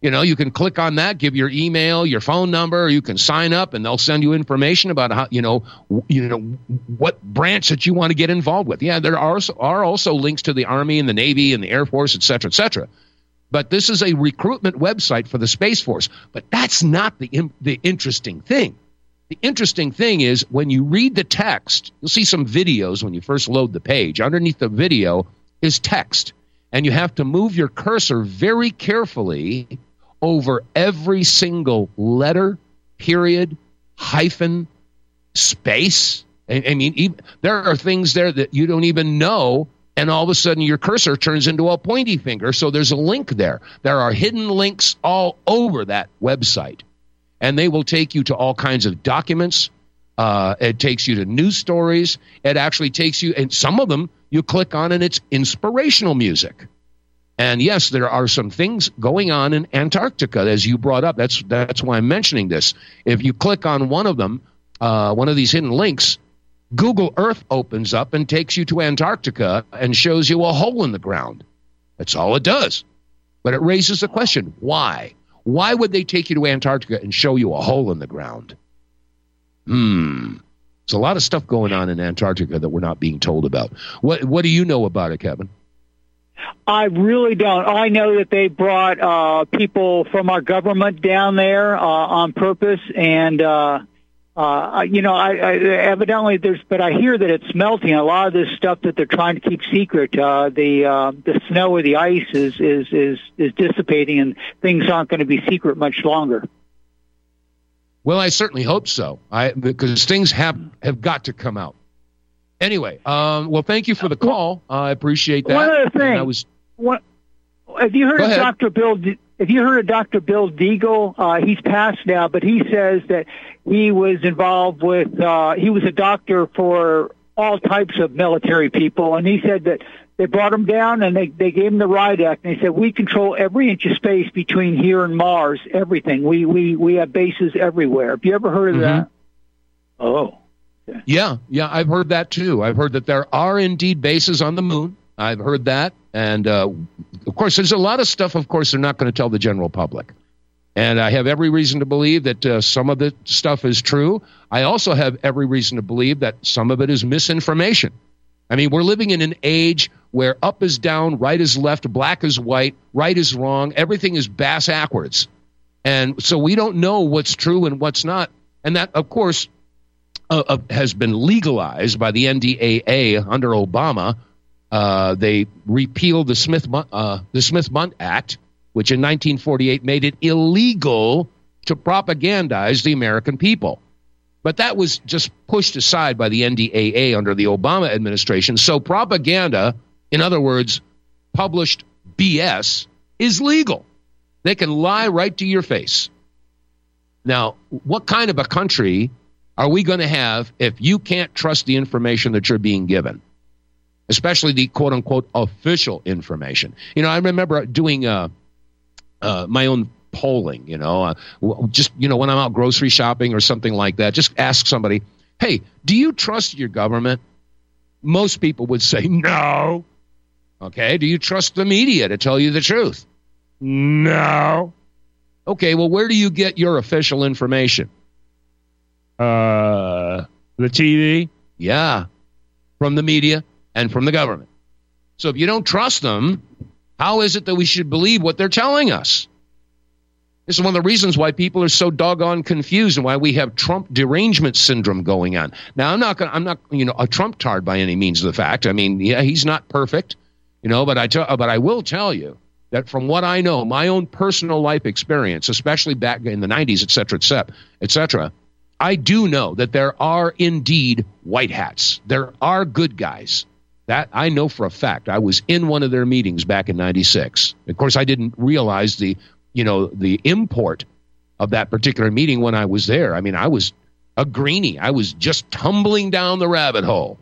You know, you can click on that, give your email, your phone number, you can sign up, and they'll send you information about how you know, you know, what branch that you want to get involved with. Yeah, there are are also links to the Army and the Navy and the Air Force, et cetera, et cetera. But this is a recruitment website for the Space Force. But that's not the, the interesting thing. The interesting thing is when you read the text, you'll see some videos when you first load the page. Underneath the video is text. And you have to move your cursor very carefully over every single letter, period, hyphen, space. I, mean, even, there are things there that you don't even know and all of a sudden your cursor turns into a pointy finger. So there's a link there. There are hidden links all over that website. And they will take you to all kinds of documents. Uh, it takes you to news stories. It actually takes you, and some of them you click on, and it's inspirational music. And yes, there are some things going on in Antarctica, as you brought up. That's that's why I'm mentioning this. If you click on one of them, uh, one of these hidden links, Google Earth opens up and takes you to Antarctica and shows you a hole in the ground. That's all it does. But it raises the question why? Why would they take you to Antarctica and show you a hole in the ground? Hmm. There's a lot of stuff going on in Antarctica that we're not being told about. What What do you know about it, Kevin? I really don't. I know that they brought uh, people from our government down there uh, on purpose, and uh, uh, you know, I, I, evidently there's, but I hear that it's melting. A lot of this stuff that they're trying to keep secret, uh, the uh, the snow or the ice is is is is dissipating, and things aren't going to be secret much longer. Well, I certainly hope so. I because things have have got to come out. Anyway, um, well, thank you for the call. I appreciate that. One other thing, I was. What, have you heard of Dr. Bill? If you heard of Dr. Bill Deagle, uh, he's passed now, but he says that he was involved with, uh, he was a doctor for all types of military people, and he said that they brought him down and they, they gave him the Ride Act, and they said, we control every inch of space between here and Mars, everything. We, we, we have bases everywhere. Have you ever heard of mm-hmm. that? Oh. Okay. Yeah, yeah, I've heard that too. I've heard that there are indeed bases on the moon. I've heard that. And uh, of course, there's a lot of stuff, of course, they're not going to tell the general public. And I have every reason to believe that uh, some of the stuff is true. I also have every reason to believe that some of it is misinformation. I mean, we're living in an age where up is down, right is left, black is white, right is wrong, everything is bass backwards. And so we don't know what's true and what's not. And that, of course, uh, uh, has been legalized by the NDAA under Obama uh, they repealed the Smith uh, the Smith Mundt Act, which in 1948 made it illegal to propagandize the American people. But that was just pushed aside by the NDAA under the Obama administration. So propaganda, in other words, published BS, is legal. They can lie right to your face. Now, what kind of a country are we going to have if you can't trust the information that you're being given? Especially the quote unquote official information. You know, I remember doing uh, uh, my own polling, you know, uh, just, you know, when I'm out grocery shopping or something like that, just ask somebody, hey, do you trust your government? Most people would say no. Okay. Do you trust the media to tell you the truth? No. Okay. Well, where do you get your official information? Uh, the TV? Yeah. From the media? And from the government. So if you don't trust them, how is it that we should believe what they're telling us? This is one of the reasons why people are so doggone confused and why we have Trump derangement syndrome going on. Now, I'm not going I'm not, you know, a Trump tard by any means of the fact. I mean, yeah, he's not perfect, you know, but I tell, but I will tell you that from what I know, my own personal life experience, especially back in the 90s, et cetera, et cetera, et cetera, I do know that there are indeed white hats. There are good guys. That I know for a fact. I was in one of their meetings back in 96. Of course, I didn't realize the, you know, the import of that particular meeting when I was there. I mean, I was a greenie. I was just tumbling down the rabbit hole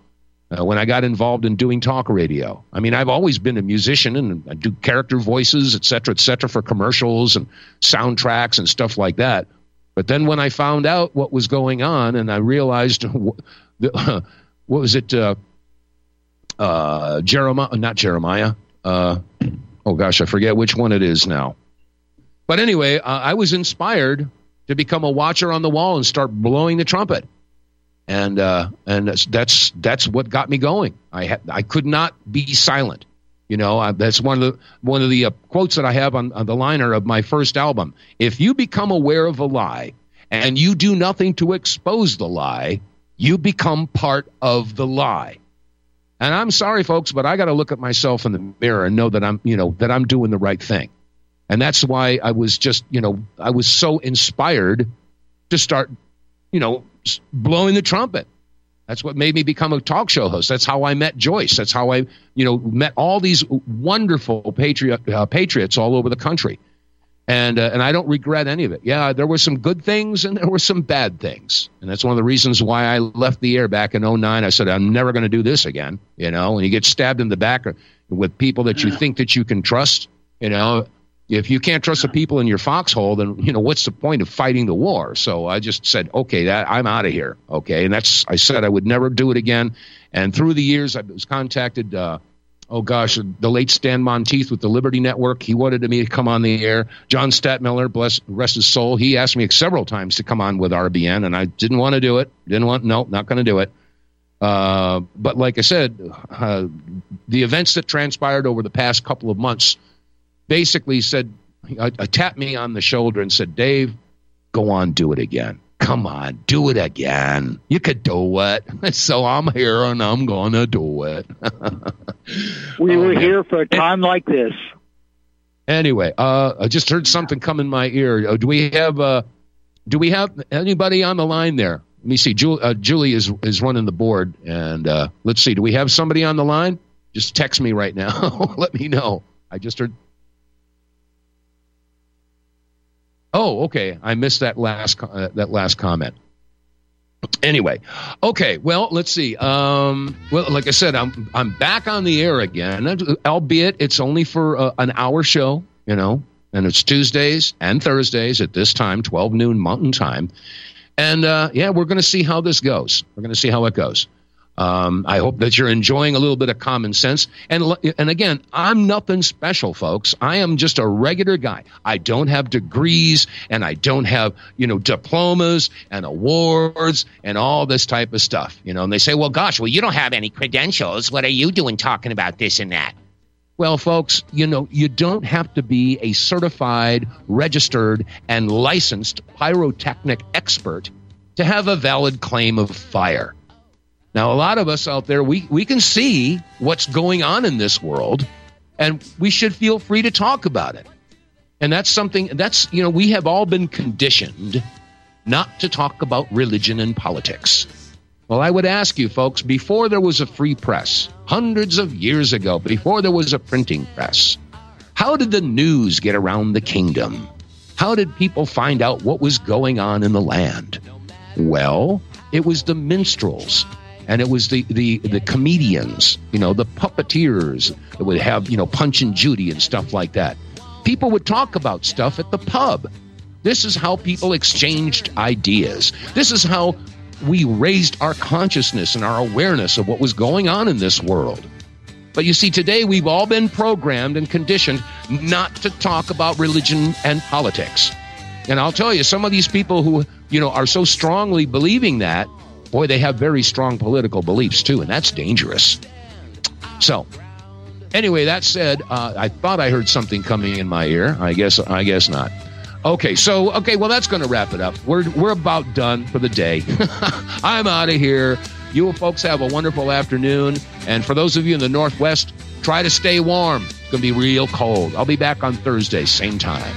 uh, when I got involved in doing talk radio. I mean, I've always been a musician and I do character voices, et cetera, et cetera, for commercials and soundtracks and stuff like that. But then when I found out what was going on and I realized, what was it? Uh, uh, Jeremiah, not Jeremiah. Uh, oh gosh, I forget which one it is now. But anyway, uh, I was inspired to become a watcher on the wall and start blowing the trumpet, and uh, and that's, that's what got me going. I ha- I could not be silent. You know, I, that's one of the one of the uh, quotes that I have on, on the liner of my first album. If you become aware of a lie and you do nothing to expose the lie, you become part of the lie. And I'm sorry, folks, but I got to look at myself in the mirror and know that I'm, you know, that I'm doing the right thing. And that's why I was just, you know, I was so inspired to start, you know, blowing the trumpet. That's what made me become a talk show host. That's how I met Joyce. That's how I, you know, met all these wonderful patriot uh, patriots all over the country. And uh, and I don't regret any of it. Yeah, there were some good things and there were some bad things, and that's one of the reasons why I left the air back in 09. I said I'm never going to do this again. You know, and you get stabbed in the back with people that you think that you can trust. You know, if you can't trust the people in your foxhole, then you know what's the point of fighting the war? So I just said, okay, that I'm out of here. Okay, and that's I said I would never do it again. And through the years, I was contacted. Uh, oh gosh, the late Stan Monteith with the Liberty Network. He wanted me to come on the air. John Stadtmiller, bless rest his soul, he asked me several times to come on with RBN, and I didn't want to do it. Didn't want, no, not going to do it. Uh, but like I said, uh, the events that transpired over the past couple of months basically said, uh, tapped me on the shoulder and said, Dave, go on, do it again. Come on, do it again. You could do it. So I'm here and I'm going to do it. we were oh, here for a time like this. Anyway, uh, I just heard something come in my ear. Uh, do we have uh, do we have anybody on the line there? Let me see. Julie, uh, Julie is is running the board, and uh, let's see. Do we have somebody on the line? Just text me right now. Let me know. I just heard Oh, okay. I missed that last uh, that last comment. Anyway, okay. Well, let's see. Um, well, like I said, I'm I'm back on the air again, albeit it's only for uh, an hour show. You know, and it's Tuesdays and Thursdays at this time, 12 noon Mountain Time. And uh, yeah, we're going to see how this goes. We're going to see how it goes. Um, I hope that you're enjoying a little bit of common sense. And and again, I'm nothing special, folks. I am just a regular guy. I don't have degrees and I don't have you know diplomas and awards and all this type of stuff. You know, and they say, well, gosh, well, you don't have any credentials. What are you doing talking about this and that? Well, folks, you know, you don't have to be a certified, registered, and licensed pyrotechnic expert to have a valid claim of fire. Now, a lot of us out there, we, we can see what's going on in this world, and we should feel free to talk about it. And that's something that's, you know, we have all been conditioned not to talk about religion and politics. Well, I would ask you, folks, before there was a free press, hundreds of years ago, before there was a printing press, how did the news get around the kingdom? How did people find out what was going on in the land? Well, it was the minstrels and it was the, the, the comedians, you know, the puppeteers that would have, you know, Punch and Judy and stuff like that. People would talk about stuff at the pub. This is how people exchanged ideas. This is how we raised our consciousness and our awareness of what was going on in this world. But you see, today we've all been programmed and conditioned not to talk about religion and politics. And I'll tell you, some of these people who, you know, are so strongly believing that boy, they have very strong political beliefs too, and that's dangerous. So, anyway, that said, uh, I thought I heard something coming in my ear. I guess, I guess not. Okay, so okay, well, that's going to wrap it up. We're we're about done for the day. I'm out of here. You folks have a wonderful afternoon, and for those of you in the Northwest, try to stay warm. It's going to be real cold. I'll be back on Thursday, same time.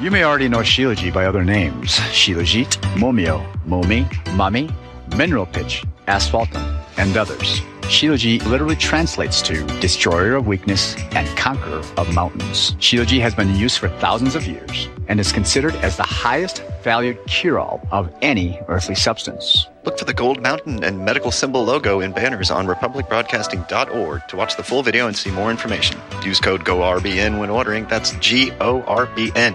You may already know Shilajit by other names Shilajit, Momio, Momi, Mami, Mineral Pitch, Asphaltum, and others. Shilajit literally translates to destroyer of weakness and conqueror of mountains. Shilajit has been in use for thousands of years and is considered as the highest valued cure-all of any earthly substance. Look for the gold mountain and medical symbol logo in banners on republicbroadcasting.org to watch the full video and see more information. Use code GORBN when ordering. That's G O R B N.